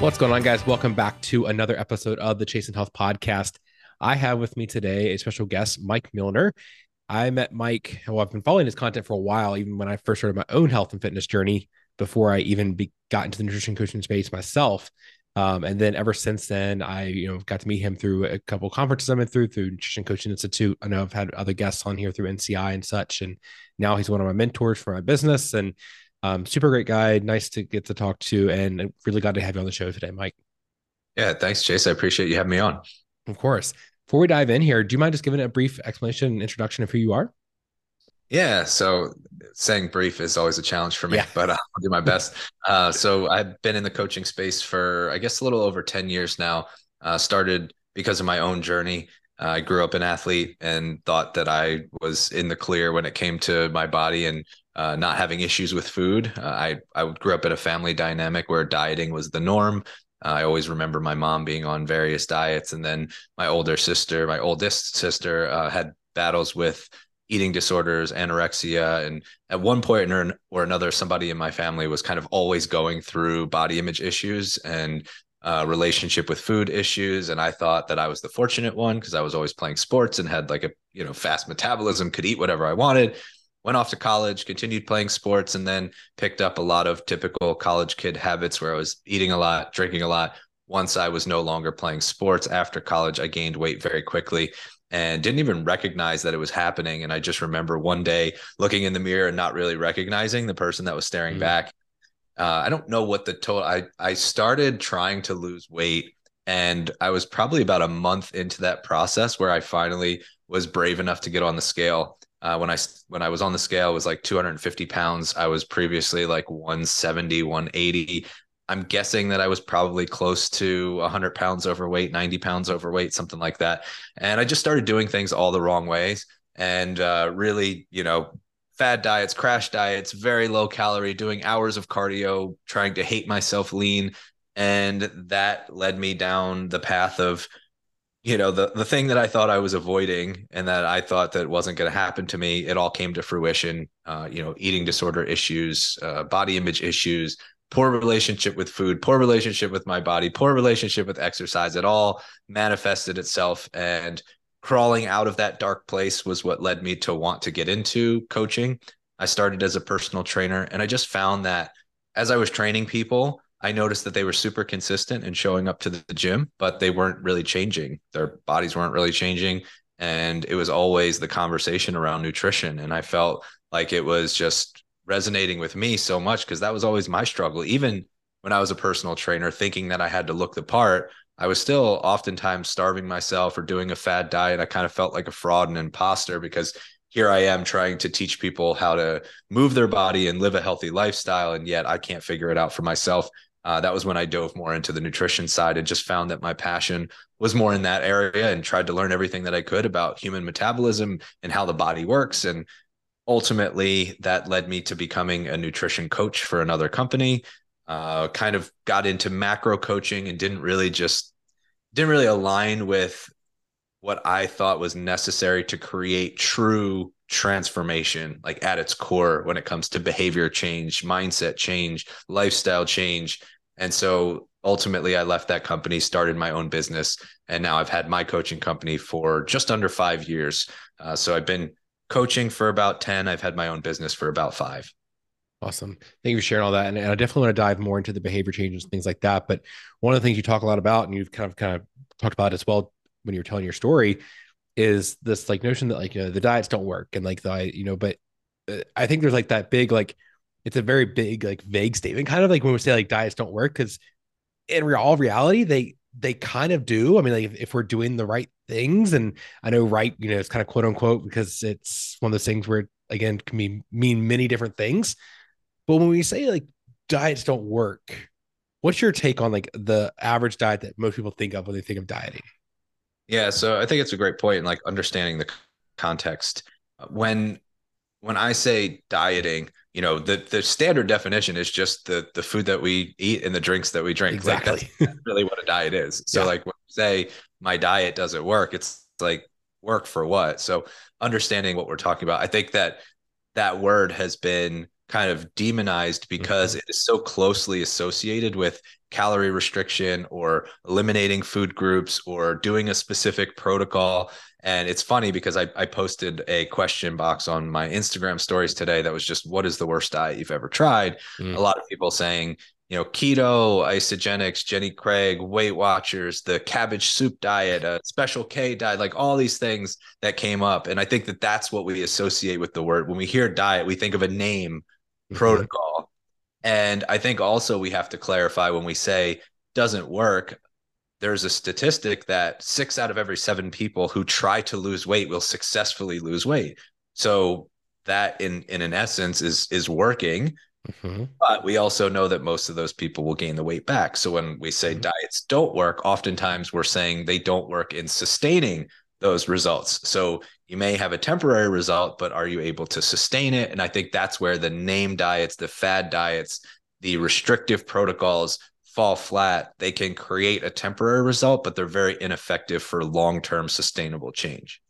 What's going on, guys? Welcome back to another episode of the Chasing Health Podcast. I have with me today a special guest, Mike Millner. I met Mike, well, I've been following his content for a while, even when I first started my own health and fitness journey before I even be, got into the nutrition coaching space myself. Um, and then ever since then, I you know got to meet him through a couple conferences I went through through Nutrition Coaching Institute. I know I've had other guests on here through NCI and such, and now he's one of my mentors for my business. And um, super great guy, nice to get to talk to, and I'm really glad to have you on the show today, Mike. Yeah, thanks, Chase. I appreciate you having me on. Of course. Before we dive in here, do you mind just giving a brief explanation and introduction of who you are? Yeah, so saying brief is always a challenge for me, yeah. but uh, I'll do my best. Uh, so I've been in the coaching space for, I guess, a little over 10 years now. Uh, started because of my own journey. Uh, I grew up an athlete and thought that I was in the clear when it came to my body and uh, not having issues with food. Uh, I I grew up in a family dynamic where dieting was the norm. Uh, I always remember my mom being on various diets, and then my older sister, my oldest sister, uh, had battles with eating disorders, anorexia, and at one point or, or another, somebody in my family was kind of always going through body image issues and uh, relationship with food issues and i thought that i was the fortunate one because i was always playing sports and had like a you know fast metabolism could eat whatever i wanted went off to college, continued playing sports, and then picked up a lot of typical college kid habits where I was eating a lot, drinking a lot. Once I was no longer playing sports after college, I gained weight very quickly and didn't even recognize that it was happening. And I just remember one day looking in the mirror and not really recognizing the person that was staring mm-hmm. back. Uh, I don't know what the total. I I started trying to lose weight, and I was probably about a month into that process where I finally was brave enough to get on the scale uh, when I when I was on the scale, was like 250 pounds. I was previously like 170, 180. I'm guessing that I was probably close to 100 pounds overweight, 90 pounds overweight, something like that. And I just started doing things all the wrong ways, and uh, really, you know, fad diets, crash diets, very low calorie, doing hours of cardio, trying to hate myself lean, and that led me down the path of you know the the thing that I thought I was avoiding and that I thought that wasn't going to happen to me, it all came to fruition. Uh, you know, eating disorder issues, uh, body image issues, poor relationship with food, poor relationship with my body, poor relationship with exercise. It all manifested itself, and crawling out of that dark place was what led me to want to get into coaching. I started as a personal trainer, and I just found that as I was training people, I noticed that they were super consistent in showing up to the gym, but they weren't really changing. Their bodies weren't really changing. And it was always the conversation around nutrition. And I felt like it was just resonating with me so much because that was always my struggle. Even when I was a personal trainer, thinking that I had to look the part, I was still oftentimes starving myself or doing a fad diet. I kind of felt like a fraud and imposter because here I am trying to teach people how to move their body and live a healthy lifestyle. And yet I can't figure it out for myself uh, that was when I dove more into the nutrition side and just found that my passion was more in that area and tried to learn everything that I could about human metabolism and how the body works. And ultimately, that led me to becoming a nutrition coach for another company. Uh, kind of got into macro coaching and didn't really just didn't really align with what I thought was necessary to create true transformation like at its core when it comes to behavior change mindset change lifestyle change and so ultimately i left that company started my own business and now i've had my coaching company for just under five years uh, so i've been coaching for about 10 i've had my own business for about five Awesome. Thank you for sharing all that. And, and, I definitely want to dive more into the behavior changes, and things like that. But one of the things you talk a lot about, and you've kind of kind of talked about as well when you're telling your story, is this like notion that like you know the diets don't work and like the you know but uh, i think there's like that big like it's a very big like vague statement kind of like when we say like diets don't work because in all reality they they kind of do i mean like if, if, we're doing the right things and i know right you know it's kind of quote unquote because it's one of those things where again can mean mean many different things but when we say like diets don't work What's your take on like the average diet that most people think of when they think of dieting? Yeah, so I think it's a great point in like understanding the context. When when I say dieting, you know, the the standard definition is just the the food that we eat and the drinks that we drink. Exactly. Like that's, that's really what a diet is. So yeah. like when you say my diet doesn't work, it's like work for what? So understanding what we're talking about. I think that that word has been kind of demonized because mm-hmm. it is so closely associated with calorie restriction or eliminating food groups or doing a specific protocol. And it's funny because I, I posted a question box on my Instagram stories today that was just, what is the worst diet you've ever tried? Mm. A lot of people saying, you know, keto, Isagenix, Jenny Craig, Weight Watchers, the cabbage soup diet, a special K diet, like all these things that came up. And I think that that's what we associate with the word. When we hear diet, we think of a name mm-hmm. protocol. And I think also we have to clarify when we say doesn't work, there's a statistic that six out of every seven people who try to lose weight will successfully lose weight. So that in in an essence is is working Mm-hmm. But we also know that most of those people will gain the weight back. So when we say mm-hmm. diets don't work, oftentimes we're saying they don't work in sustaining those results. So you may have a temporary result, but are you able to sustain it? And I think that's where the name diets, the fad diets, the restrictive protocols fall flat. They can create a temporary result, but they're very ineffective for long term sustainable change.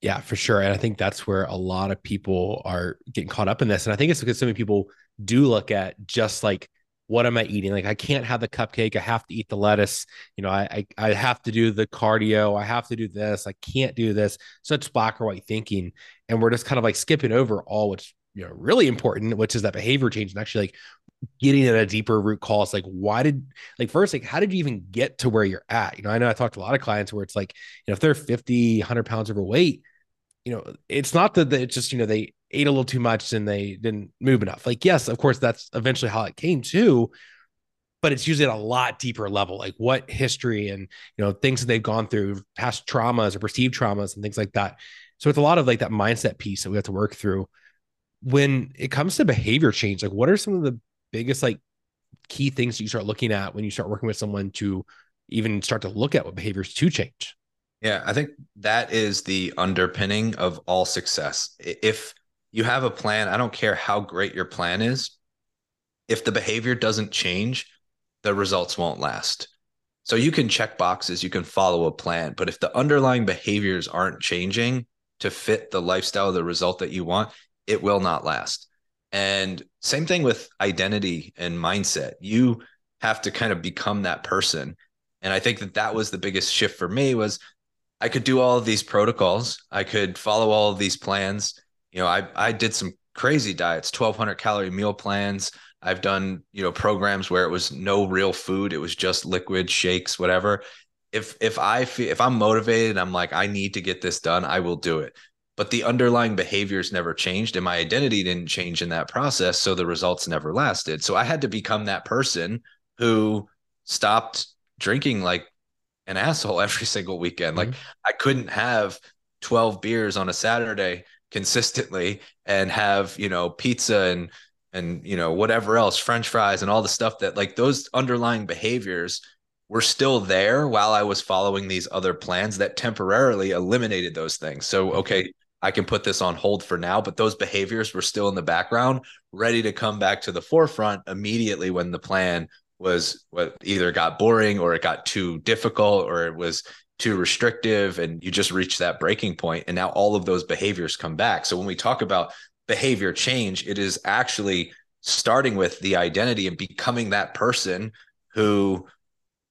Yeah, for sure. And I think that's where a lot of people are getting caught up in this. And I think it's because so many people do look at just like, what am I eating? Like, I can't have the cupcake. I have to eat the lettuce. You know, I, I, I have to do the cardio. I have to do this. I can't do this. Such black or white thinking. And we're just kind of like skipping over all what's, you know, really important, which is that behavior change and actually like getting at a deeper root cause. Like, why did, like, first, like, how did you even get to where you're at? You know, I know I talked to a lot of clients where it's like, you know, if they're 50, 100 pounds overweight, you know, it's not that it's just, you know, they ate a little too much and they didn't move enough. Like, yes, of course, that's eventually how it came to, but it's usually at a lot deeper level, like what history and, you know, things that they've gone through, past traumas or perceived traumas and things like that. So it's a lot of like that mindset piece that we have to work through. When it comes to behavior change, like what are some of the biggest like key things that you start looking at when you start working with someone to even start to look at what behaviors to change? Yeah, I think that is the underpinning of all success. If you have a plan, I don't care how great your plan is, if the behavior doesn't change, the results won't last. So you can check boxes, you can follow a plan, but if the underlying behaviors aren't changing to fit the lifestyle, the result that you want, it will not last. And same thing with identity and mindset. You have to kind of become that person. And I think that that was the biggest shift for me was I could do all of these protocols. I could follow all of these plans. You know, I I did some crazy diets, 1200 calorie meal plans. I've done, you know, programs where it was no real food, it was just liquid shakes, whatever. If if I feel if I'm motivated, I'm like I need to get this done, I will do it. But the underlying behaviors never changed and my identity didn't change in that process, so the results never lasted. So I had to become that person who stopped drinking like an asshole every single weekend. Mm-hmm. Like I couldn't have 12 beers on a Saturday consistently and have, you know, pizza and and you know whatever else, french fries and all the stuff that like those underlying behaviors were still there while I was following these other plans that temporarily eliminated those things. So mm-hmm. okay, I can put this on hold for now, but those behaviors were still in the background, ready to come back to the forefront immediately when the plan was what either got boring or it got too difficult or it was too restrictive and you just reach that breaking point and now all of those behaviors come back. So when we talk about behavior change it is actually starting with the identity and becoming that person who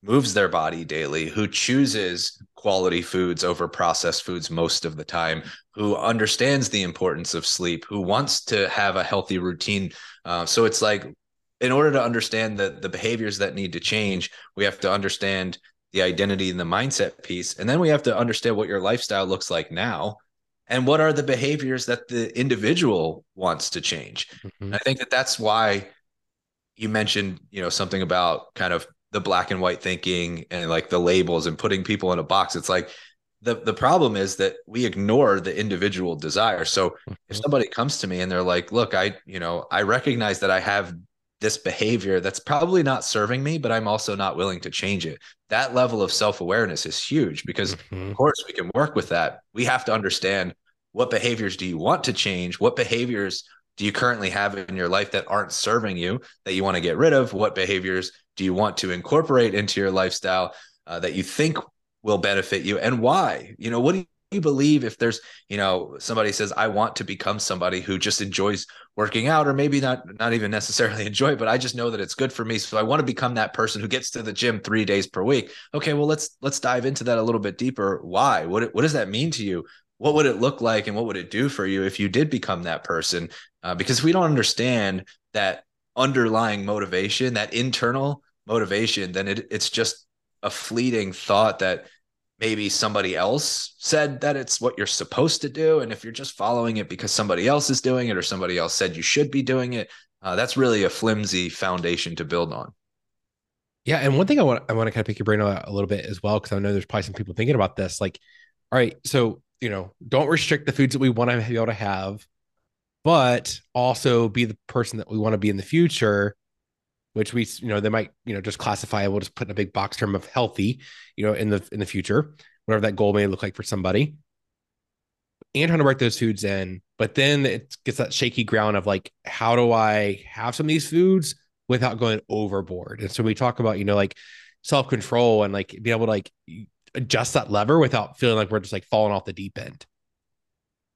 moves their body daily who chooses quality foods over processed foods most of the time who understands the importance of sleep who wants to have a healthy routine. Uh, so it's like in order to understand the the behaviors that need to change, we have to understand the identity and the mindset piece, and then we have to understand what your lifestyle looks like now, and what are the behaviors that the individual wants to change. Mm-hmm. I think that that's why you mentioned, you know, something about kind of the black and white thinking and like the labels and putting people in a box. It's like the the problem is that we ignore the individual desire. So mm-hmm. if somebody comes to me and they're like, "Look, I, you know, I recognize that I have this behavior that's probably not serving me, but I'm also not willing to change it. That level of self awareness is huge because, mm-hmm. of course, we can work with that. We have to understand what behaviors do you want to change? What behaviors do you currently have in your life that aren't serving you that you want to get rid of? What behaviors do you want to incorporate into your lifestyle uh, that you think will benefit you and why? You know, what do you believe if there's, you know, somebody says, I want to become somebody who just enjoys working out or maybe not not even necessarily enjoy it but i just know that it's good for me so i want to become that person who gets to the gym three days per week. Okay well let's let's dive into that a little bit deeper. Why? What, what does that mean to you? What would it look like and what would it do for you if you did become that person? Uh, because we don't understand that underlying motivation that internal motivation then it, it's just a fleeting thought that maybe somebody else said that it's what you're supposed to do and if you're just following it because somebody else is doing it or somebody else said you should be doing it uh, that's really a flimsy foundation to build on. Yeah and one thing i want i want to kind of pick your brain on a little bit as well because i know there's probably some people thinking about this like all right so you know don't restrict the foods that we want to be able to have but also be the person that we want to be in the future which we you know they might you know just classify we'll just put in a big box term of healthy you know in the in the future whatever that goal may look like for somebody. And trying to work those foods in but then it gets that shaky ground of like how do i have some of these foods without going overboard? And so we talk about you know like self-control and like being able to like adjust that lever without feeling like we're just like falling off the deep end.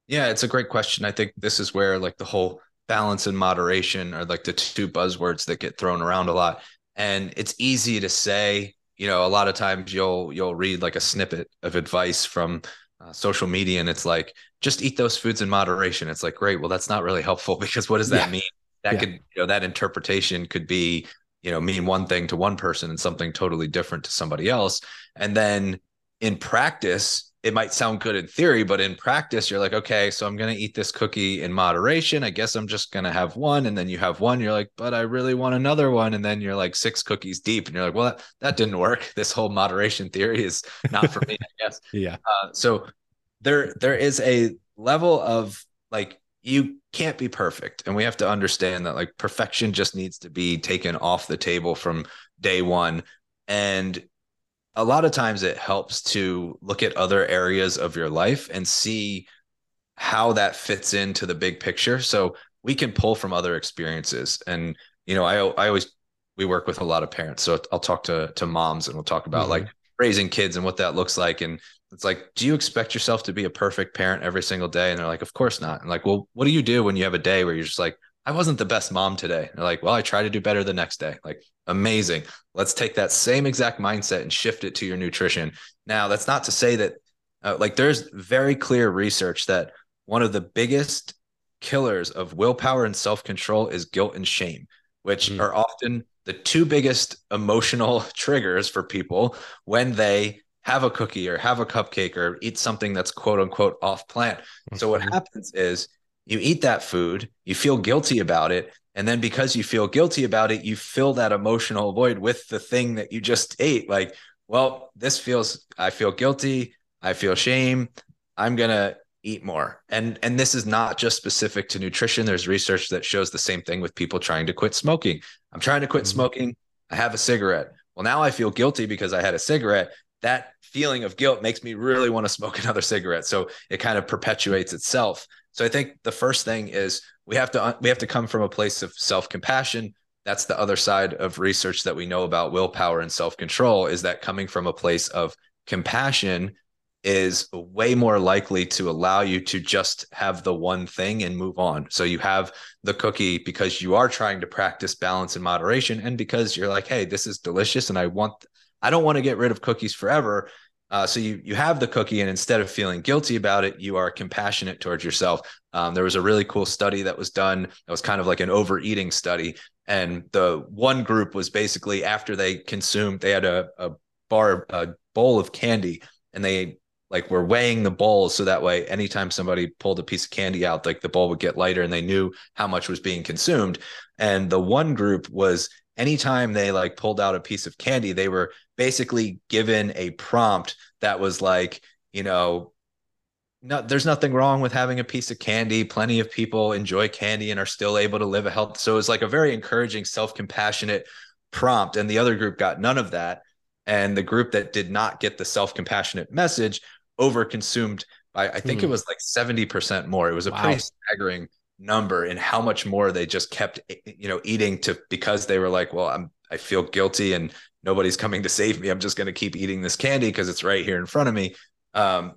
Yeah it's a great question. I think this is where like the whole balance and moderation are like the two buzzwords that get thrown around a lot and it's easy to say you know a lot of times you'll you'll read like a snippet of advice from uh, social media and it's like just eat those foods in moderation it's like great well that's not really helpful because what does that yeah. mean that yeah. could you know that interpretation could be you know mean one thing to one person and something totally different to somebody else and then in practice it might sound good in theory, but in practice, you're like, okay, so I'm going to eat this cookie in moderation. I guess I'm just going to have one. And then you have one. You're like, but I really want another one. And then you're like six cookies deep. And you're like, well, that, that didn't work. This whole moderation theory is not for me, I guess. Yeah. Uh, so there, there is a level of like, you can't be perfect. And we have to understand that like perfection just needs to be taken off the table from day one. And a lot of times it helps to look at other areas of your life and see how that fits into the big picture. So we can pull from other experiences. And, you know, I, I always, we work with a lot of parents. So I'll talk to, to moms and we'll talk about mm-hmm. like raising kids and what that looks like. And it's like, do you expect yourself to be a perfect parent every single day? And they're like, of course not. And like, well, what do you do when you have a day where you're just like, I wasn't the best mom today. They're like, well, I try to do better the next day. Like, amazing. Let's take that same exact mindset and shift it to your nutrition. Now, that's not to say that, uh, like, there's very clear research that one of the biggest killers of willpower and self control is guilt and shame, which mm. are often the two biggest emotional triggers for people when they have a cookie or have a cupcake or eat something that's quote unquote off plant. So, what mm-hmm. happens is you eat that food, you feel guilty about it. And then because you feel guilty about it, you fill that emotional void with the thing that you just ate. Like, well, this feels, I feel guilty. I feel shame. I'm going to eat more. And, and this is not just specific to nutrition. There's research that shows the same thing with people trying to quit smoking. I'm trying to quit mm-hmm. smoking. I have a cigarette. Well, now I feel guilty because I had a cigarette. That feeling of guilt makes me really want to smoke another cigarette. So it kind of perpetuates itself. So I think the first thing is we have to we have to come from a place of self-compassion. That's the other side of research that we know about willpower and self-control is that coming from a place of compassion is way more likely to allow you to just have the one thing and move on. So you have the cookie because you are trying to practice balance and moderation and because you're like, "Hey, this is delicious and I want I don't want to get rid of cookies forever." Uh, so you you have the cookie, and instead of feeling guilty about it, you are compassionate towards yourself. Um, there was a really cool study that was done. That was kind of like an overeating study, and the one group was basically after they consumed, they had a, a bar, a bowl of candy, and they like were weighing the bowls so that way anytime somebody pulled a piece of candy out like the bowl would get lighter and they knew how much was being consumed and the one group was anytime they like pulled out a piece of candy, they were basically given a prompt that was like, you know, no, there's nothing wrong with having a piece of candy. Plenty of people enjoy candy and are still able to live a health. So it's like a very encouraging, self compassionate prompt. And the other group got none of that. And the group that did not get the self compassionate message overconsumed by, I think hmm. it was like 70% more. It was a wow. pretty staggering number and how much more they just kept, you know, eating to because they were like, well, I'm, I feel guilty and nobody's coming to save me. I'm just going to keep eating this candy because it's right here in front of me. Um,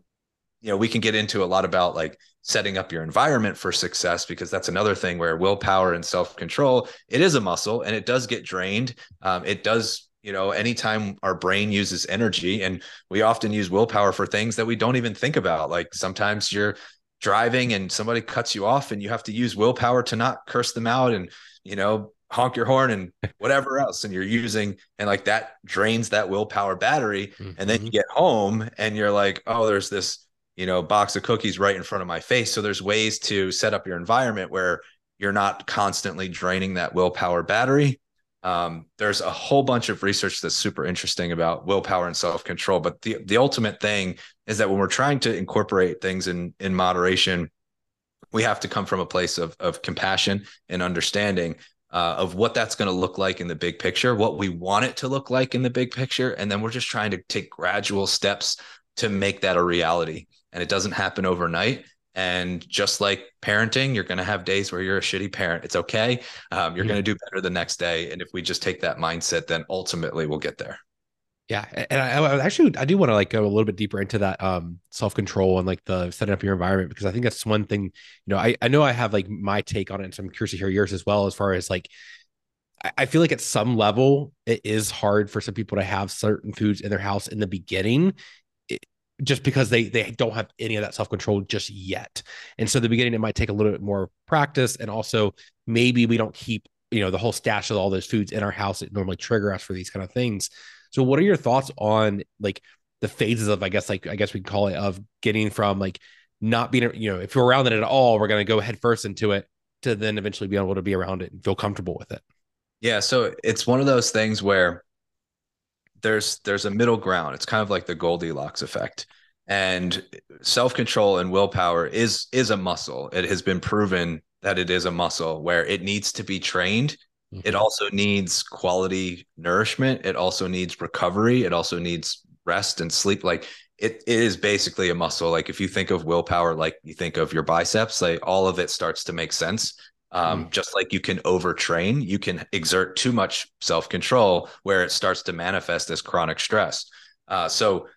you know, we can get into a lot about like setting up your environment for success because that's another thing where willpower and self control it is a muscle and it does get drained. Um, it does you know anytime our brain uses energy and we often use willpower for things that we don't even think about like sometimes you're driving and somebody cuts you off and you have to use willpower to not curse them out and you know honk your horn and whatever else and you're using and like that drains that willpower battery mm-hmm. and then you mm-hmm. get home and you're like oh there's this you know box of cookies right in front of my face so there's ways to set up your environment where you're not constantly draining that willpower battery um, there's a whole bunch of research that's super interesting about willpower and self-control but the, the ultimate thing is that when we're trying to incorporate things in in moderation we have to come from a place of, of compassion and understanding uh, of what that's going to look like in the big picture, what we want it to look like in the big picture. And then we're just trying to take gradual steps to make that a reality. And it doesn't happen overnight. And just like parenting, you're going to have days where you're a shitty parent. It's okay. Um, you're mm-hmm. going to do better the next day. And if we just take that mindset, then ultimately we'll get there. Yeah, and I, I, actually I do want to like go a little bit deeper into that um self control and like the setting up your environment because I think that's one thing. You know, I I know I have like my take on it, and so I'm curious to hear yours as well. As far as like, I, I feel like at some level it is hard for some people to have certain foods in their house in the beginning, just because they they don't have any of that self control just yet. And so the beginning it might take a little bit more practice, and also maybe we don't keep you know the whole stash of all those foods in our house that normally trigger us for these kind of things. So what are your thoughts on like the phases of I guess like I guess we call it of getting from like not being you know if we're around it at all we're going to go head first into it to then eventually be able to be around it and feel comfortable with it. Yeah, so it's one of those things where there's there's a middle ground. It's kind of like the Goldilocks effect. And self-control and willpower is is a muscle. It has been proven that it is a muscle where it needs to be trained it mm-hmm. also needs quality nourishment. It also needs recovery. It also needs rest and sleep. Like it, it is basically a muscle. Like if you think of willpower, like you think of your biceps, like all of it starts to make sense. Um, mm. Just like you can overtrain, you can exert too much self control where it starts to manifest as chronic stress. Uh, so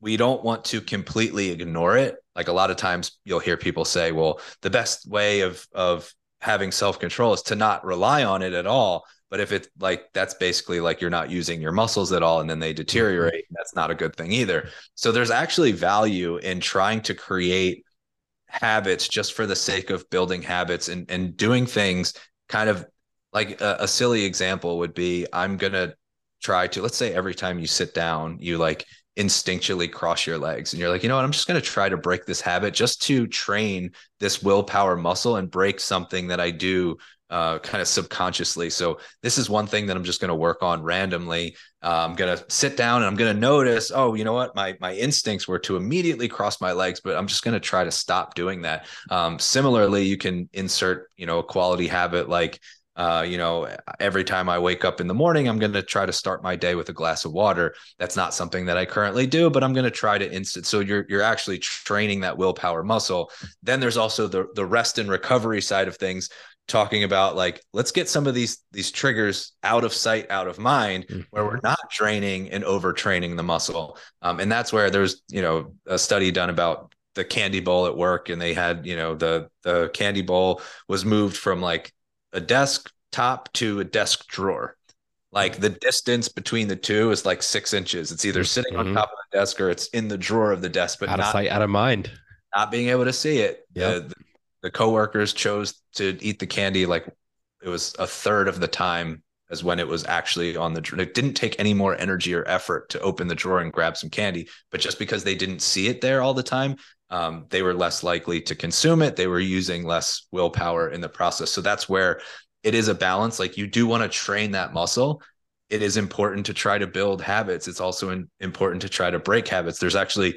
we don't want to completely ignore it. Like a lot of times you'll hear people say, well, the best way of of having self control is to not rely on it at all. But if it's like that's basically like you're not using your muscles at all and then they deteriorate, mm-hmm. that's not a good thing either. So there's actually value in trying to create habits just for the sake of building habits and, and doing things. Kind of like a, a silly example would be I'm going to try to, let's say every time you sit down, you like instinctually cross your legs and you're like you know what? I'm just going to try to break this habit just to train this willpower muscle and break something that i do uh, kind of subconsciously so this is one thing that i'm just going to work on randomly uh, i'm going to sit down and i'm going to notice oh you know what my my instincts were to immediately cross my legs but i'm just going to try to stop doing that um, similarly you can insert you know a quality habit like uh, you know, every time I wake up in the morning, I'm going to try to start my day with a glass of water. That's not something that I currently do, but I'm going to try to instant. So you're you're actually training that willpower muscle. Then there's also the the rest and recovery side of things, talking about like let's get some of these these triggers out of sight, out of mind, mm-hmm. where we're not draining and overtraining the muscle. Um, and that's where there's you know a study done about the candy bowl at work, and they had you know the the candy bowl was moved from like a desk top to a desk drawer. Like the distance between the two is like six inches. It's either sitting mm-hmm. on top of the desk or it's in the drawer of the desk, but out not, of sight, out of mind. Not being able to see it. Yep. The, the, the coworkers chose to eat the candy like it was a third of the time as when it was actually on the drawer. It didn't take any more energy or effort to open the drawer and grab some candy, but just because they didn't see it there all the time, um, they were less likely to consume it. They were using less willpower in the process. So that's where it is a balance. Like you do want to train that muscle. It is important to try to build habits. It's also in, important to try to break habits. There's actually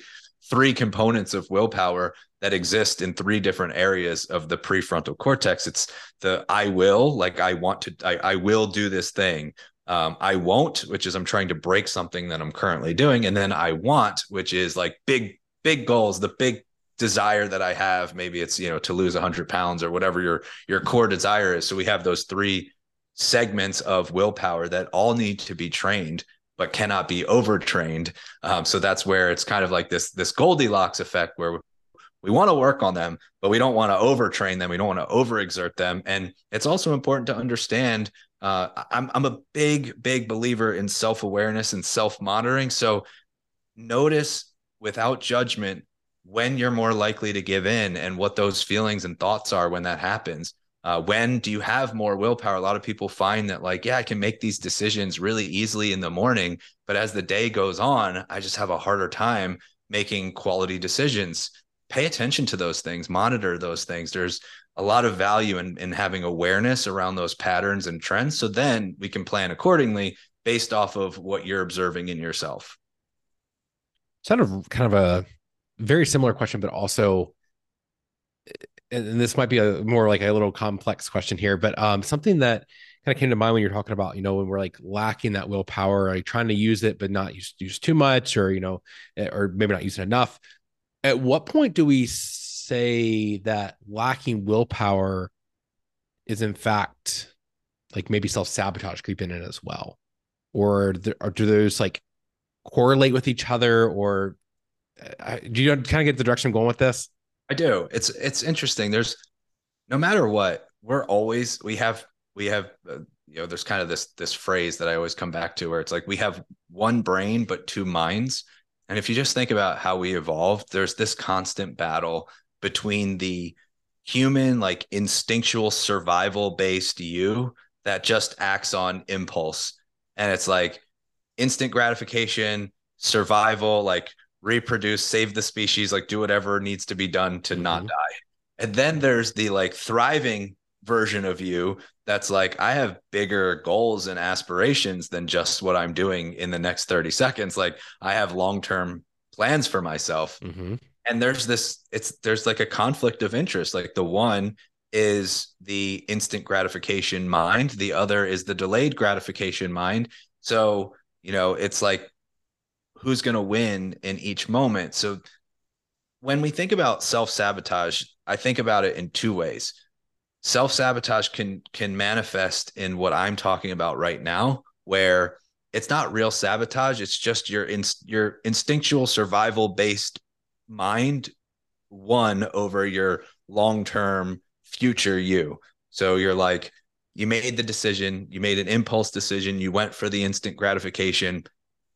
three components of willpower that exist in three different areas of the prefrontal cortex. It's the I will, like I want to, I, I will do this thing. Um, I won't, which is I'm trying to break something that I'm currently doing. And then I want, which is like big, big goals, the big desire that I have. Maybe it's, you know, to lose 100 pounds or whatever your, your core desire is. So we have those three segments of willpower that all need to be trained but cannot be overtrained. Um, so that's where it's kind of like this this Goldilocks effect where we want to work on them, but we don't want to overtrain them. We don't want to overexert them. And it's also important to understand. Uh, I'm I'm a big big believer in self awareness and self monitoring. So notice without judgment when you're more likely to give in and what those feelings and thoughts are when that happens uh, when do you have more willpower? A lot of people find that, like, yeah, I can make these decisions really easily in the morning, but as the day goes on, I just have a harder time making quality decisions. Pay attention to those things, monitor those things. There's a lot of value in, in having awareness around those patterns and trends. So then we can plan accordingly based off of what you're observing in yourself. Kind of, kind of a very similar question, but also and this might be a more like a little complex question here, but um, something that kind of came to mind when you're talking about, you know, when we're like lacking that willpower, like trying to use it but not use use too much, or you know, eh, or maybe not using enough. At what point do we say that lacking willpower is in fact like maybe self sabotage creeping in as well, or, or do those like correlate with each other, or uh, do you kind of get the direction I'm going with this? I do. It's it's interesting. There's no matter what, we're always we have we have uh, you know there's kind of this this phrase that I always come back to where it's like we have one brain but two minds. And if you just think about how we evolved, there's this constant battle between the human like instinctual survival based you that just acts on impulse and it's like instant gratification survival like reproduce, save the species, like do whatever needs to be done to mm-hmm. not die. And then there's the like thriving version of you that's like, I have bigger goals and aspirations than just what I'm doing in the next 30 seconds. Like I have long term plans for myself. Mm-hmm. And there's this, it's there's like a conflict of interest. Like the one is the instant gratification mind, the other is the delayed gratification mind. So, you know, it's like who's going to win in each moment. So when we think about self-sabotage, I think about it in two ways. Self-sabotage can can manifest in what I'm talking about right now where it's not real sabotage, it's just your in, your instinctual survival based mind won over your long-term future you. So you're like you made the decision, you made an impulse decision, you went for the instant gratification,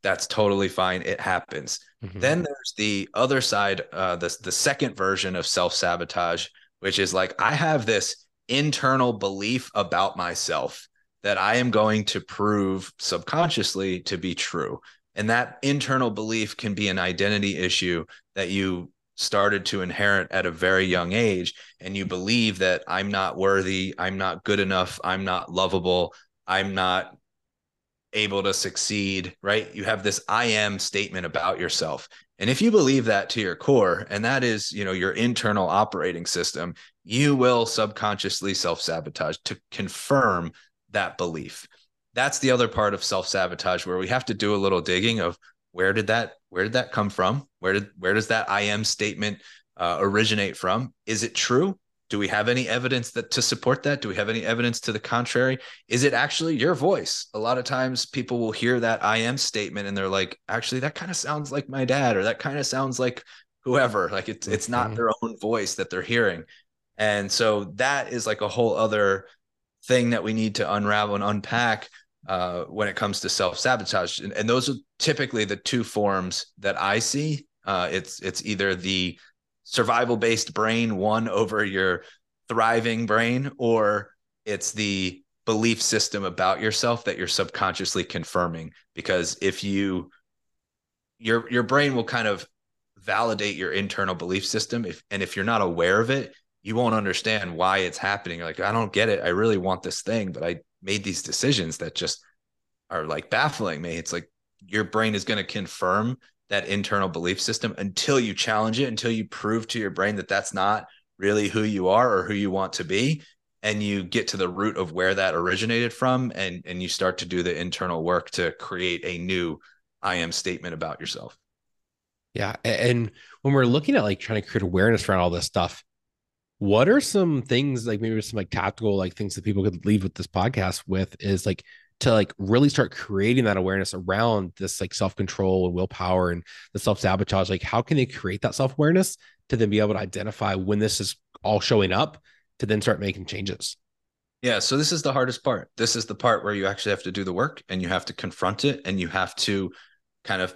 that's totally fine. It happens. Mm-hmm. Then there's the other side, uh, the, the second version of self sabotage, which is like, I have this internal belief about myself that I am going to prove subconsciously to be true. And that internal belief can be an identity issue that you started to inherit at a very young age. And you believe that I'm not worthy, I'm not good enough, I'm not lovable, I'm not able to succeed, right? You have this I am statement about yourself. And if you believe that to your core, and that is, you know, your internal operating system, you will subconsciously self sabotage to confirm that belief. That's the other part of self sabotage where we have to do a little digging of where did that where did that come from? Where did where does that I am statement uh, originate from? Is it true? Do we have any evidence that to support that? Do we have any evidence to the contrary? Is it actually your voice? A lot of times people will hear that i am statement and they're like actually that kind of sounds like my dad or that kind of sounds like whoever. Like it's it's not mm-hmm. their own voice that they're hearing. And so that is like a whole other thing that we need to unravel and unpack uh, when it comes to self-sabotage. And, and, those are typically the two forms that i see. Uh, it's it's either the survival based brain won over your thriving brain or it's the belief system about yourself that you're subconsciously confirming. Because if you your your brain will kind of validate your internal belief system. If and if you're not aware of it you won't understand why it's happening. You're like i don't get it. I really want this thing but i made these decisions that just are like baffling me. It's like your brain is going to confirm that internal belief system until you challenge it, until you prove to your brain that that's not really who you are or who you want to be and you get to the root of where that originated from and and you start to do the internal work to create a new i am statement about yourself. Yeah and when we're looking at like trying to create awareness around all this stuff what are some things like maybe some like tactical like things that people could leave with this podcast with is like to like really start creating that awareness around this like self-control and willpower and the self-sabotage like how can they create that self-awareness to then be able to identify when this is all showing up to then start making changes? Yeah so this is the hardest part. This is the part where you actually have to do the work and you have to confront it and you have to kind of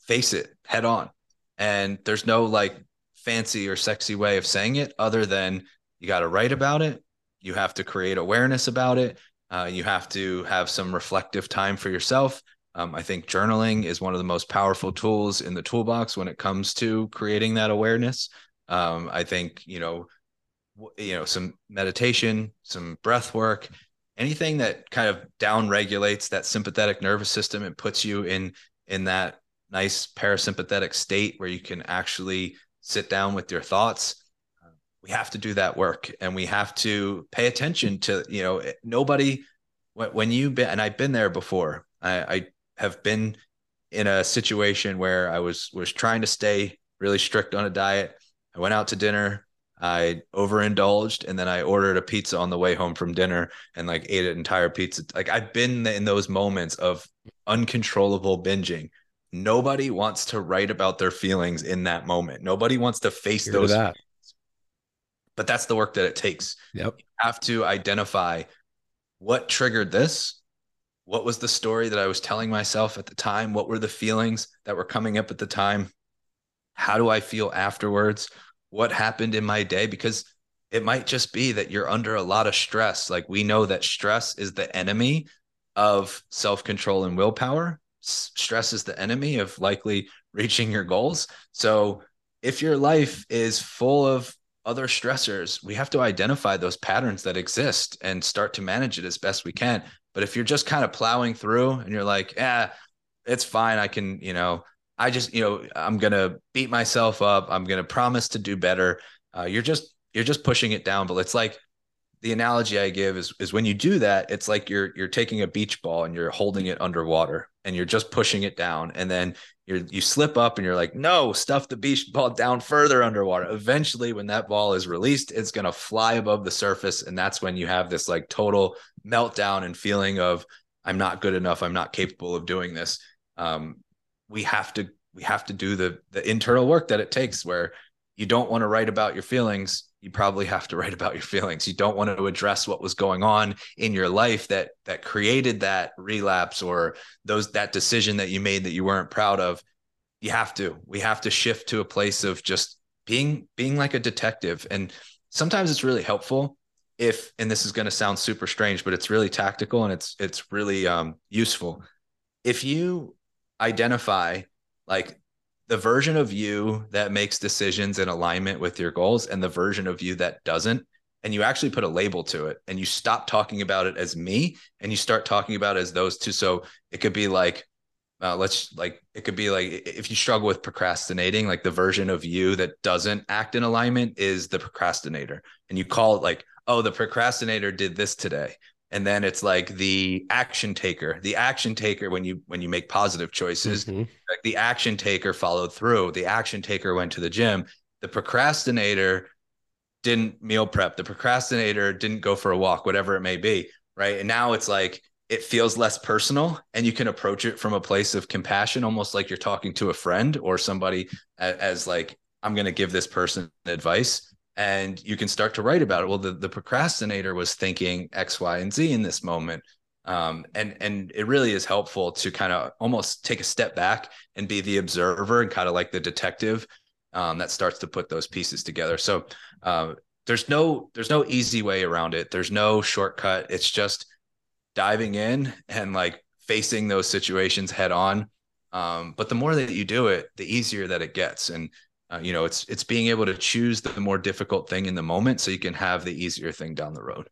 face it head on. And there's no like fancy or sexy way of saying it other than you got to write about it you have to create awareness about it uh, you have to have some reflective time for yourself. Um, I think journaling is one of the most powerful tools in the toolbox when it comes to creating that awareness. Um, I think you know, you know, some meditation, some breath work, anything that kind of down regulates that sympathetic nervous system and puts you in in that nice parasympathetic state where you can actually sit down with your thoughts we have to do that work and we have to pay attention to you know eh, nobody when you been and i've been there before. I, I have been in a situation where i was was trying to stay really strict on a diet. I went out to dinner i overindulged and then i ordered a pizza on the way home from dinner and like ate an entire pizza. Like i've been in those moments of uncontrollable binging. Nobody wants to write about their feelings in that moment. Nobody wants to face Hear those that but that's the work that it takes. Yep. You have to identify what triggered this. What was the story that I was telling myself at the time? What were the feelings that were coming up at the time? How do I feel afterwards? What happened in my day? Because it might just be that you're under a lot of stress. Like we know that stress is the enemy of self control and willpower. Stress is the enemy of likely reaching your goals. So if your life is full of other stressors, we have to identify those patterns that exist and start to manage it as best we can. But if you're just kind of plowing through and you're like, yeah, it's fine. I can, you know, I just, you know, I'm going to beat myself up. I'm going to promise to do better. Uh, you're just, you're just pushing it down. But it's like the analogy I give is, is when you do that, it's like you're, you're taking a beach ball and you're holding it underwater and you're just pushing it down. And then you you slip up and you're like, no, stuff the beach ball down further underwater. Eventually, when that ball is released, it's gonna fly above the surface, and that's when you have this like total meltdown and feeling of I'm not good enough, I'm not capable of doing this. Um, we have to we have to do the the internal work that it takes where you don't want to write about your feelings you probably have to write about your feelings. You don't want to address what was going on in your life that that created that relapse or those that decision that you made that you weren't proud of. You have to we have to shift to a place of just being being like a detective. And sometimes it's really helpful if and this is going to sound super strange but it's really tactical and it's it's really um, useful. If you identify like the version of you that makes decisions in alignment with your goals and the version of you that doesn't. And you actually put a label to it and you stop talking about it as me and you start talking about as those two. So it could be like uh, let's like it could be like if you struggle with procrastinating like the version of you that doesn't act in alignment is the procrastinator. And you call it like oh the procrastinator did this today and then it's like the action taker the action taker when you when you make positive choices mm-hmm. like the action taker followed through the action taker went to the gym. The procrastinator didn't meal prep the procrastinator didn't go for a walk whatever it may be right? And now it's like it feels less personal and you can approach it from a place of compassion almost like you're talking to a friend or somebody as, as like i'm going to give this person advice and you can start to write about it. Well the, the procrastinator was thinking x y and z in this moment. Um, and and it really is helpful to kind of almost take a step back and be the observer and kind of like the detective um, that starts to put those pieces together. So uh, there's no there's no easy way around it. There's no shortcut. It's just diving in and like facing those situations head on. Um, but the more that you do it the easier that it gets. And uh, you know it's it's being able to choose the more difficult thing in the moment so you can have the easier thing down the road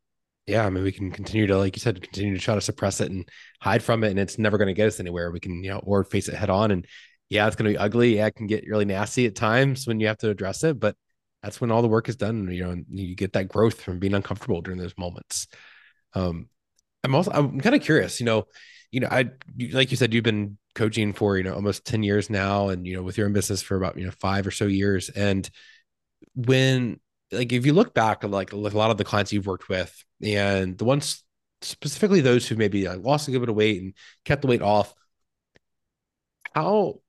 yeah i mean we can continue to like you said continue to try to suppress it and hide from it and it's never going to get us anywhere we can you know or face it head on and yeah, it's going to be ugly. Yeah, it can get really nasty at times when you have to address it, but that's when all the work is done. You know, and you get that growth from being uncomfortable during those moments. Um, I'm also I'm kind of curious. You know, you know, I like you said, you've been coaching for you know almost ten years now, and you know, with your own business for about you know five or so years. And when like if you look back at like a lot of the clients you've worked with, and the ones specifically those who maybe like lost a good bit of weight and kept the weight off, how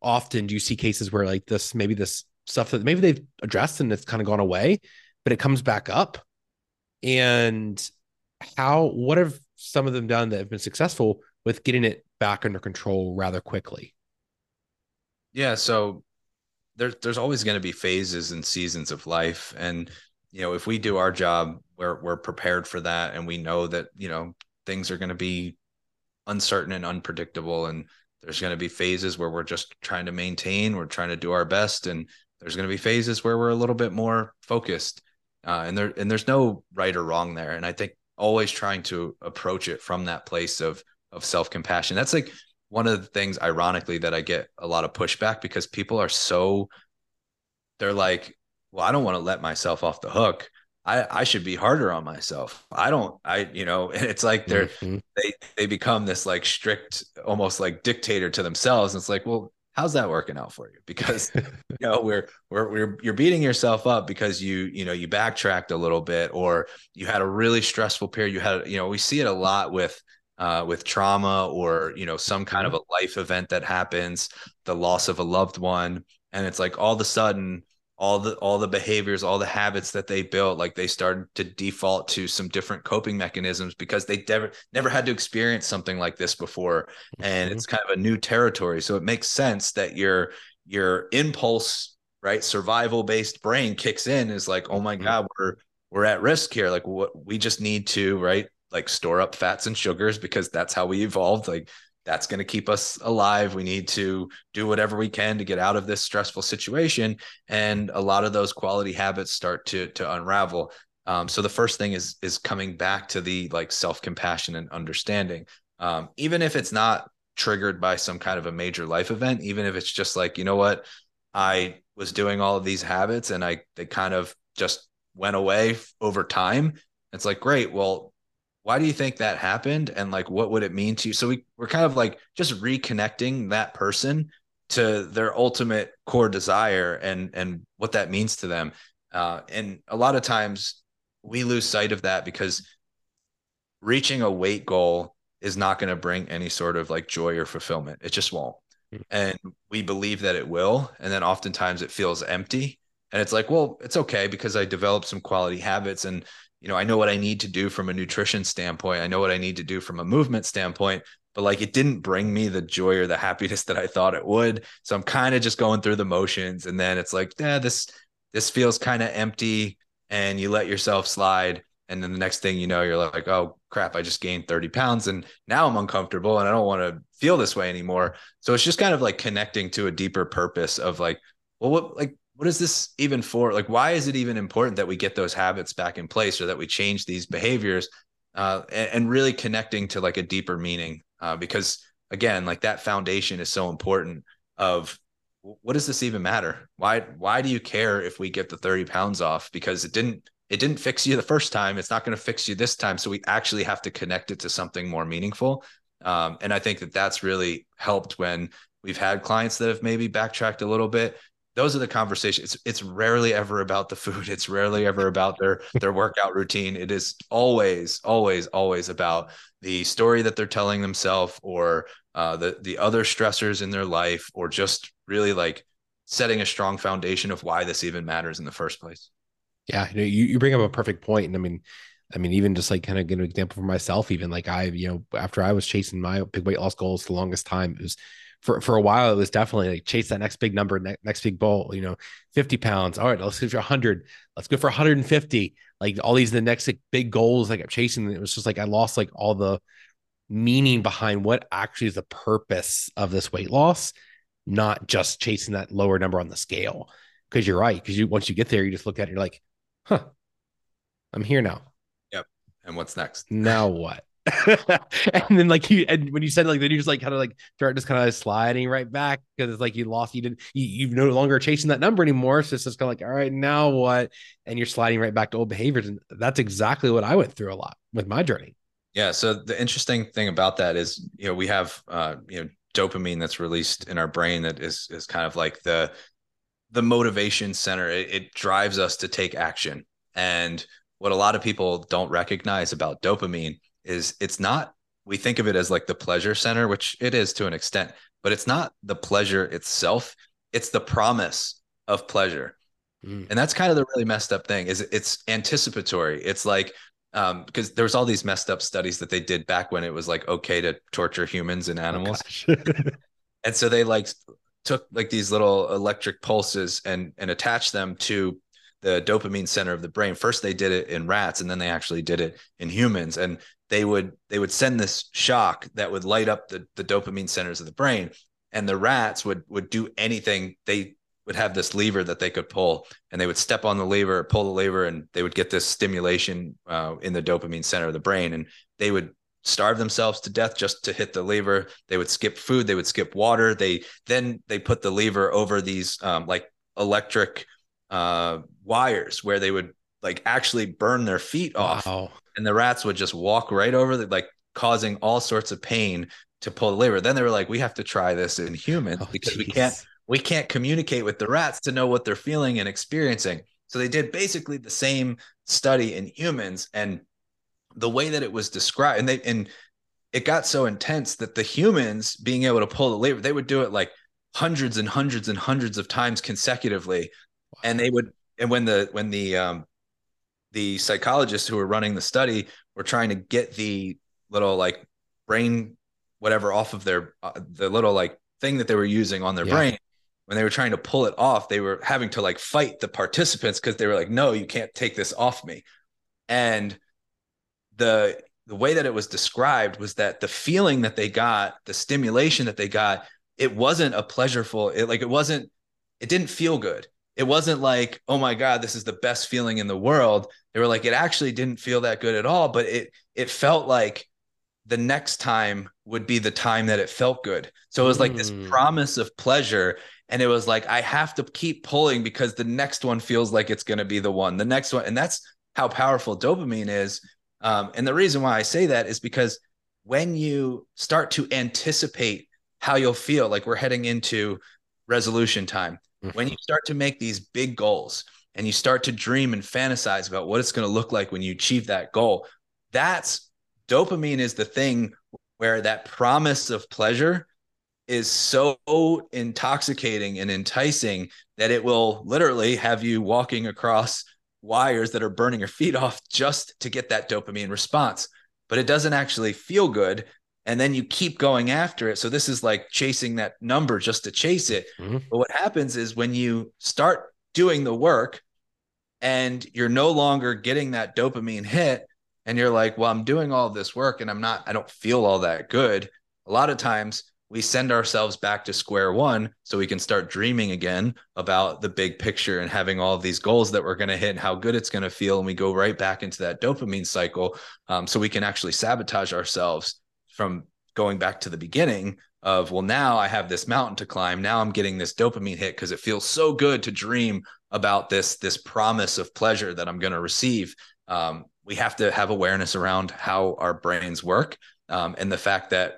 often do you see cases where like this maybe this stuff that maybe they've addressed and it's kind of gone away, but it comes back up? And how what have some of them done that have been successful with getting it back under control rather quickly? Yeah, so there's there's always going to be phases and seasons of life. And you know if we do our job we're we're prepared for that. And we know that you know things are going to be uncertain and unpredictable. And there's going to be phases where we're just trying to maintain we're trying to do our best. And there's going to be phases where we're a little bit more focused. Uh, and there and there's no right or wrong there. And i think always trying to approach it from that place of of self-compassion that's like one of the things ironically that i get a lot of pushback because people are so they're like well i don't want to let myself off the hook I, I should be harder on myself. I don't, I, you know, and it's like they're, mm-hmm. they, they become this like strict, almost like dictator to themselves. And it's like, well, how's that working out for you? Because, you know, we're, we're, we're, you're beating yourself up because you, you know, you backtracked a little bit or you had a really stressful period. You had, you know, we see it a lot with, uh, with trauma or, you know, some kind mm-hmm. of a life event that happens, the loss of a loved one. And it's like all of a sudden, all the all the behaviors all the habits that they built like they started to default to some different coping mechanisms because they never never had to experience something like this before and mm-hmm. it's kind of a new territory so it makes sense that your your impulse right survival based brain kicks in is like oh my mm-hmm. god we're we're at risk here like what we just need to right like store up fats and sugars because that's how we evolved like that's going to keep us alive. We need to do whatever we can to get out of this stressful situation. And a lot of those quality habits start to, to unravel. Um, so the first thing is, is coming back to the like self-compassion and understanding. Um, even if it's not triggered by some kind of a major life event, even if it's just like, you know what, I was doing all of these habits and I, they kind of just went away over time. It's like, great. Well, why do you think that happened? And like what would it mean to you? So we, we're kind of like just reconnecting that person to their ultimate core desire and and what that means to them. Uh, and a lot of times we lose sight of that because reaching a weight goal is not going to bring any sort of like joy or fulfillment. It just won't. Mm-hmm. and we believe that it will and then oftentimes it feels empty. And it's like well it's okay because i developed some quality habits and you know, I know what I need to do from a nutrition standpoint. I know what I need to do from a movement standpoint, but like it didn't bring me the joy or the happiness that I thought it would. So I'm kind of just going through the motions. And then it's like, yeah, this, this feels kind of empty and you let yourself slide. And then the next thing you know, you're like, oh crap, I just gained 30 pounds and now I'm uncomfortable and I don't want to feel this way anymore. So it's just kind of like connecting to a deeper purpose of like, well, what like what is this even for? Like, why is it even important that we get those habits back in place or that we change these behaviors uh, and, and, really connecting to like a deeper meaning? Uh, because again, like that foundation is so important of what does this even matter? Why, why do you care if we get the 30 pounds off? Because it didn't, it didn't fix you the first time. It's not going to fix you this time. So we actually have to connect it to something more meaningful. Um, and I think that that's really helped when we've had clients that have maybe backtracked a little bit those are the conversations. It's, it's rarely ever about the food. It's rarely ever about their their workout routine. It is always, always, always about the story that they're telling themselves, or uh, the the other stressors in their life, or just really like setting a strong foundation of why this even matters in the first place. Yeah, you you, bring up a perfect point, and I mean, I mean, even just like kind of give an example for myself, even like I, you know, after I was chasing my big weight loss goals the longest time, it was for for a while it was definitely like chase that next big number next, next big goal you know 50 pounds. All right let's go for 100 let's go for 150 like all these the next like, big goals like i'm chasing it was just like i lost like all the meaning behind what actually is the purpose of this weight loss not just chasing that lower number on the scale. Because you're right because you once you get there you just look at it you're like huh i'm here now. Yep and what's next? Now what and then like you and when you said like then you just like kind of like start just kind of sliding right back because it's like you lost you didn't you, you're no longer chasing that number anymore. So it's just kind of like all right now what? And you're sliding right back to old behaviors. And that's exactly what i went through a lot with my journey. Yeah. So the interesting thing about that is you know we have uh you know dopamine that's released in our brain that is is kind of like the the motivation center. It, it drives us to take action. And what a lot of people don't recognize about dopamine is it's not we think of it as like the pleasure center which it is to an extent but it's not the pleasure itself it's the promise of pleasure mm. and that's kind of the really messed up thing is it's anticipatory it's like um because there was all these messed up studies that they did back when it was like okay to torture humans and oh, animals oh and so they like took like these little electric pulses and and attached them to the dopamine center of the brain. First, they did it in rats, and then they actually did it in humans. And they would they would send this shock that would light up the, the dopamine centers of the brain. And the rats would would do anything. They would have this lever that they could pull, and they would step on the lever, pull the lever, and they would get this stimulation uh, in the dopamine center of the brain. And they would starve themselves to death just to hit the lever. They would skip food. They would skip water. They then they put the lever over these um, like electric uh, wires where they would like actually burn their feet off wow. And the rats would just walk right over the like causing all sorts of pain to pull the lever then they were like we have to try this in humans oh, because geez. we can't we can't communicate with the rats to know what they're feeling and experiencing. So they did basically the same study in humans and the way that it was described and they and it got so intense that the humans being able to pull the lever they would do it like hundreds and hundreds and hundreds of times consecutively. And they would and when the when the um the psychologists who were running the study were trying to get the little like brain whatever off of their uh, the little like thing that they were using on their yeah. brain. When they were trying to pull it off they were having to like fight the participants because they were like no you can't take this off me. And the the way that it was described was that the feeling that they got the stimulation that they got it wasn't a pleasureful it like it wasn't it didn't feel good it wasn't like, oh my God, this is the best feeling in the world. They were like, it actually didn't feel that good at all, but it it felt like the next time would be the time that it felt good. So it was like this hmm. promise of pleasure. And it was like, I have to keep pulling because the next one feels like it's going to be the one. The next one. And that's how powerful dopamine is. Um, and the reason why I say that is because when you start to anticipate how you'll feel, like we're heading into resolution time, when mm-hmm. you start to make these big goals and you start to dream and fantasize about what it's going to look like when you achieve that goal, that's dopamine is the thing where that promise of pleasure is so intoxicating and enticing that it will literally have you walking across wires that are burning your feet off just to get that dopamine response. But it doesn't actually feel good and then you keep going after it. So this is like chasing that number just to chase it. Mm-hmm. But what happens is when you start doing the work and you're no longer getting that dopamine hit and you're like, well, I'm doing all this work and I'm not, I don't feel all that good. A lot of times we send ourselves back to square one so we can start dreaming again about the big picture and having all of these goals that we're going to hit and how good it's going to feel. And we go right back into that dopamine cycle. Um, so we can actually sabotage ourselves from going back to the beginning of well now i have this mountain to climb. Now i'm getting this dopamine hit because it feels so good to dream about this this promise of pleasure that i'm going to receive. Um, we have to have awareness around how our brains work. Um, and the fact that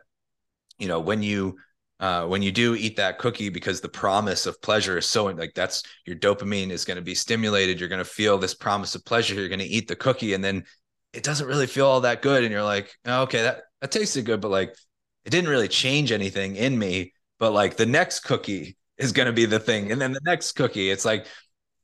you know when you uh, when you do eat that cookie because the promise of pleasure is so like that's your dopamine is going to be stimulated. You're going to feel this promise of pleasure. You're going to eat the cookie and then it doesn't really feel all that good. And you're like oh, okay that that tasted good, but like it didn't really change anything in me. But like the next cookie is going to be the thing. And then the next cookie, it's like,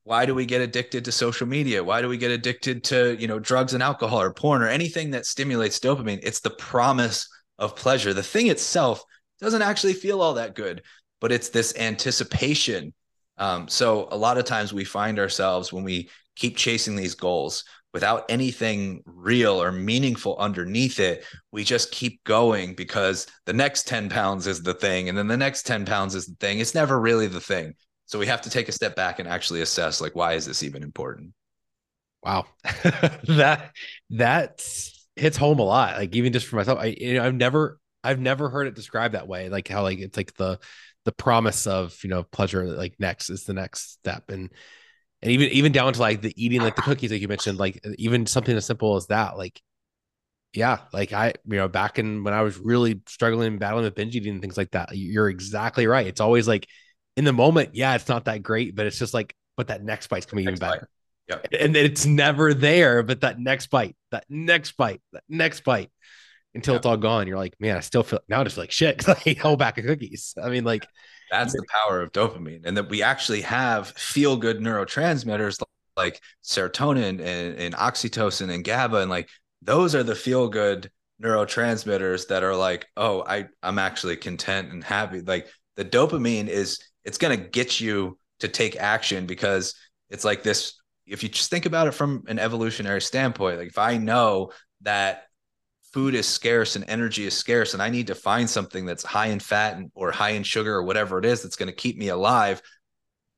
why do we get addicted to social media? Why do we get addicted to, you know, drugs and alcohol or porn or anything that stimulates dopamine? It's the promise of pleasure. The thing itself doesn't actually feel all that good, but it's this anticipation. Um, so a lot of times we find ourselves when we keep chasing these goals, without anything real or meaningful underneath it, we just keep going because the next 10 pounds is the thing. And then the next 10 pounds is the thing. It's never really the thing. So we have to take a step back and actually assess like, why is this even important? Wow. that, that's, hits home a lot. Like even just for myself, I you know, I've never I've never heard it described that way. Like how like it's like the the promise of you know pleasure like next is the next step and and even even down to like the eating like the cookies like you mentioned like even something as simple as that like yeah like i you know back in when i was really struggling and battling with binge eating and things like that you're exactly right it's always like in the moment yeah it's not that great but it's just like but that next bite's coming even better yeah and it's never there but that next bite that next bite that next bite until yeah. it's all gone. You're like, man, I still feel now I just feel like shit because I ate a whole bag of cookies. I mean, like that's the power of dopamine, and that we actually have feel good neurotransmitters like serotonin and, and oxytocin and GABA, and like those are the feel good neurotransmitters that are like, oh, I I'm actually content and happy. Like the dopamine is it's gonna get you to take action because it's like this. If you just think about it from an evolutionary standpoint, like if I know that food is scarce and energy is scarce and i need to find something that's high in fat or high in sugar or whatever it is that's going to keep me alive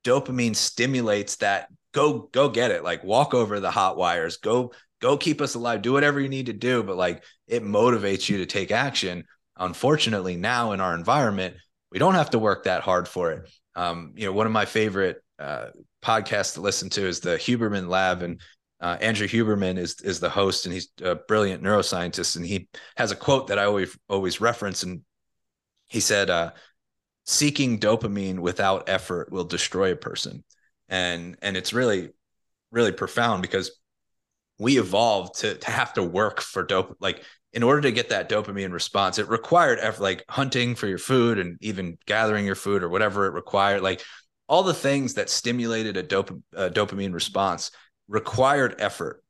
dopamine stimulates that go go get it. Like walk over the hot wires go go keep us alive do whatever you need to do but like it motivates you to take action. Unfortunately now in our environment we don't have to work that hard for it. Um, you know one of my favorite uh, podcasts to listen to is the huberman lab and uh, Andrew Huberman is is the host, and he's a brilliant neuroscientist. And he has a quote that I always always reference, and he said, uh, "Seeking dopamine without effort will destroy a person," and and it's really really profound because we evolved to to have to work for dope like in order to get that dopamine response it required effort like hunting for your food and even gathering your food or whatever it required like all the things that stimulated a, dop- a dopamine response required effort.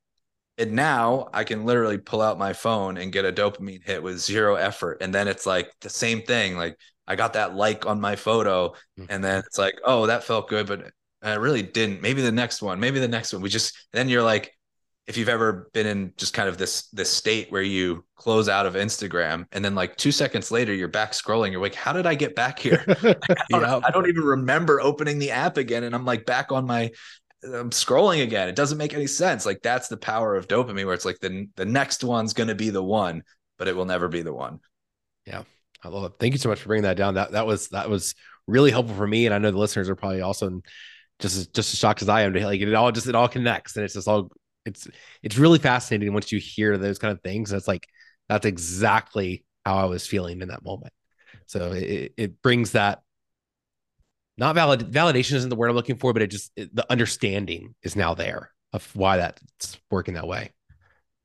And now I can literally pull out my phone and get a dopamine hit with zero effort. And then it's like the same thing. Like I got that like on my photo, mm-hmm. and then it's like, oh, that felt good, but I really didn't. Maybe the next one, maybe the next one. We just then you're like, if you've ever been in just kind of this this state where you close out of Instagram and then like two seconds later you're back scrolling, you're like, how did I get back here? I, don't, yep. I don't even remember opening the app again, and I'm like back on my I'm scrolling again. It doesn't make any sense. Like that's the power of dopamine, where it's like the the next one's going to be the one, but it will never be the one. Yeah, I love it. Thank you so much for bringing that down. That that was that was really helpful for me, and I know the listeners are probably also just as just as shocked as I am to like it all just it all connects, and it's just all it's it's really fascinating once you hear those kind of things. It's like that's exactly how I was feeling in that moment. So it, it brings that not valid validation isn't the word I'm looking for, but it just it, the understanding is now there of why that's working that way.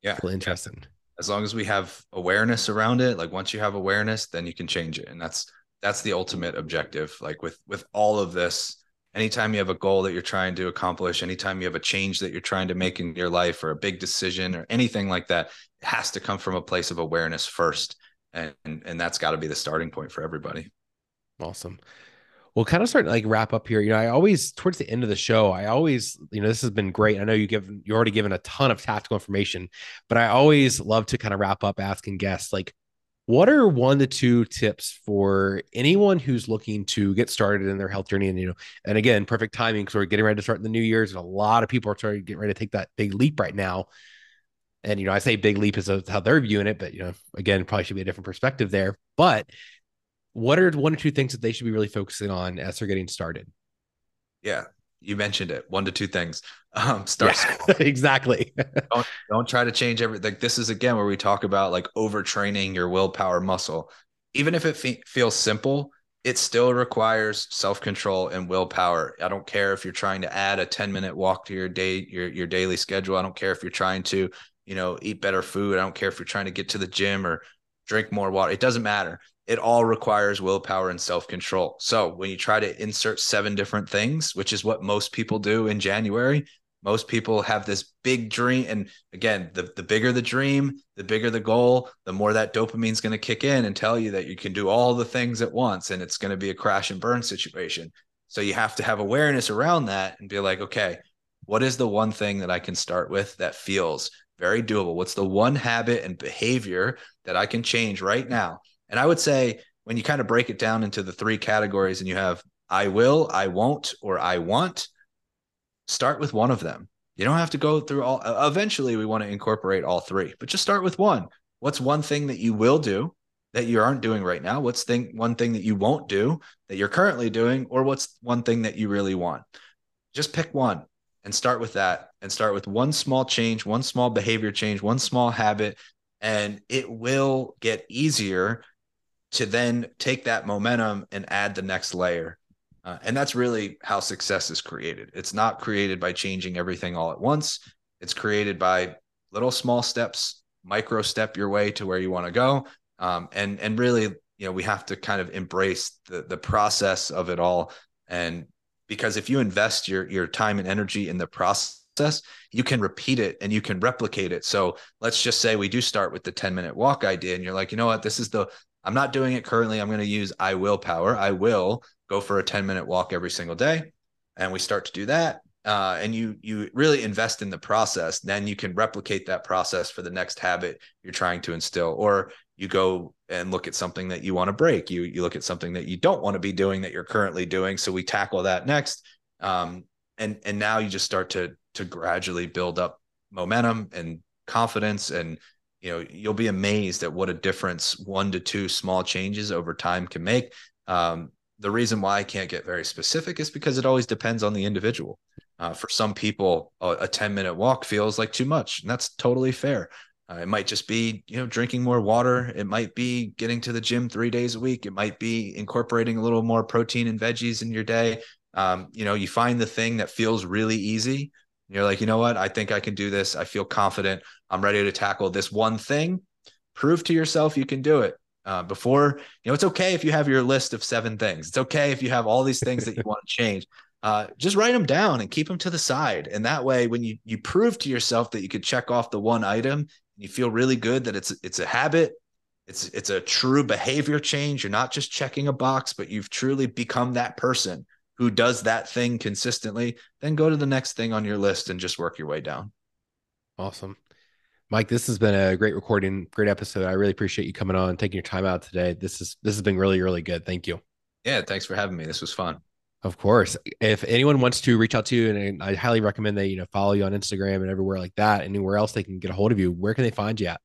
Yeah, really interesting. Yeah. As long as we have awareness around it, like once you have awareness, then you can change it, and that's that's the ultimate objective. Like with with all of this, anytime you have a goal that you're trying to accomplish, anytime you have a change that you're trying to make in your life, or a big decision, or anything like that, it has to come from a place of awareness first, and and, and that's got to be the starting point for everybody. Awesome we'll kind of start like wrap up here. You know, I always towards the end of the show, I always, you know, this has been great. I know you give you already given a ton of tactical information, but I always love to kind of wrap up asking guests like, what are one to two tips for anyone who's looking to get started in their health journey? And you know, and again, perfect timing because we're getting ready to start in the new year's, and a lot of people are starting to get ready to take that big leap right now. And you know, I say big leap is how they're viewing it, but you know, again, probably should be a different perspective there. But what are one or two things that they should be really focusing on as they're getting started? Yeah, you mentioned it. One to two things. Um, start yeah, exactly. don't don't try to change everything. Like this is again where we talk about like overtraining your willpower muscle. Even if it fe- feels simple, it still requires self control and willpower. I don't care if you're trying to add a 10 minute walk to your day, your your daily schedule. I don't care if you're trying to, you know, eat better food. I don't care if you're trying to get to the gym or drink more water. It doesn't matter it all requires willpower and self control. So when you try to insert seven different things, which is what most people do in January, most people have this big dream. And again, the, the bigger the dream, the bigger the goal, the more that dopamine is going to kick in and tell you that you can do all the things at once. And it's going to be a crash and burn situation. So you have to have awareness around that and be like, okay, what is the one thing that I can start with that feels very doable? What's the one habit and behavior that I can change right now? And I would say when you kind of break it down into the three categories and you have I will, I won't, or I want, start with one of them. You don't have to go through all. Eventually, we want to incorporate all three, but just start with one. What's one thing that you will do that you aren't doing right now? What's thing one thing that you won't do that you're currently doing, or what's one thing that you really want? Just pick one and start with that and start with one small change, one small behavior change, one small habit, and it will get easier to then take that momentum and add the next layer. Uh, and that's really how success is created. It's not created by changing everything all at once. It's created by little small steps, micro step your way to where you want to go. Um, and and really, you know, we have to kind of embrace the the process of it all. And because if you invest your your time and energy in the process, you can repeat it and you can replicate it. So let's just say we do start with the 10 minute walk idea, and you're like, you know what, this is the I'm not doing it currently. I'm going to use I will power. I will go for a 10 minute walk every single day and we start to do that. Uh, and you you really invest in the process. Then you can replicate that process for the next habit you're trying to instill or you go and look at something that you want to break. You you look at something that you don't want to be doing that you're currently doing. So we tackle that next. Um, and and now you just start to to gradually build up momentum and confidence and you know you'll be amazed at what a difference one to two small changes over time can make um, the reason why I can't get very specific is because it always depends on the individual. Uh, for some people, a, a 10 minute walk feels like too much, and that's totally fair. Uh, it might just be, you know, drinking more water. It might be getting to the gym three days a week. It might be incorporating a little more protein and veggies in your day. Um, you know, you find the thing that feels really easy. You're like, you know what? I think I can do this. I feel confident. I'm ready to tackle this one thing. Prove to yourself you can do it uh, before you know it's okay if you have your list of seven things it's okay if you have all these things that you want to change uh, just write them down and keep them to the side and that way when you you prove to yourself that you could check off the one item and you feel really good that it's it's a habit it's it's a true behavior change you're not just checking a box but you've truly become that person who does that thing consistently then go to the next thing on your list and just work your way down awesome Mike, this has been a great recording, great episode. I really appreciate you coming on, taking your time out today. This is this has been really, really good. Thank you. Yeah, thanks for having me. This was fun. Of course. If anyone wants to reach out to you, and I highly recommend they, you know, follow you on Instagram and everywhere like that, anywhere else they can get a hold of you, where can they find you at?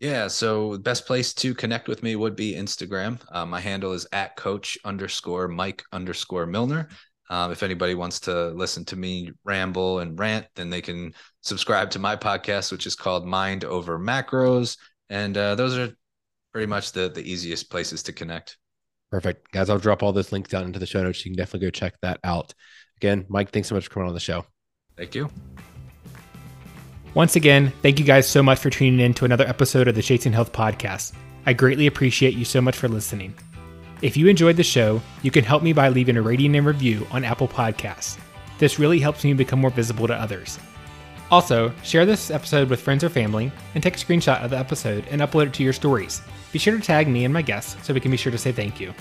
Yeah, so the best place to connect with me would be Instagram. Uh, my handle is at coach underscore Mike underscore Millner. Um, if anybody wants to listen to me ramble and rant, then they can subscribe to my podcast, which is called Mind Over Macros. And uh, those are pretty much the the easiest places to connect. Perfect, guys. I'll drop all those links down into the show notes. You can definitely go check that out. Again, Mike, thanks so much for coming on the show. Thank you. Once again, thank you guys so much for tuning in to another episode of the Chasing Health podcast. I greatly appreciate you so much for listening. If you enjoyed the show, you can help me by leaving a rating and review on Apple Podcasts. This really helps me become more visible to others. Also, share this episode with friends or family and take a screenshot of the episode and upload it to your stories. Be sure to tag me and my guests so we can be sure to say thank you.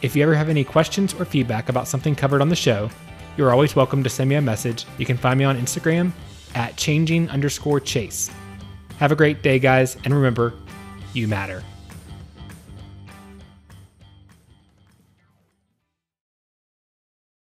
If you ever have any questions or feedback about something covered on the show, you're always welcome to send me a message. You can find me on Instagram at changing underscore chase. Have a great day, guys, and remember, you matter.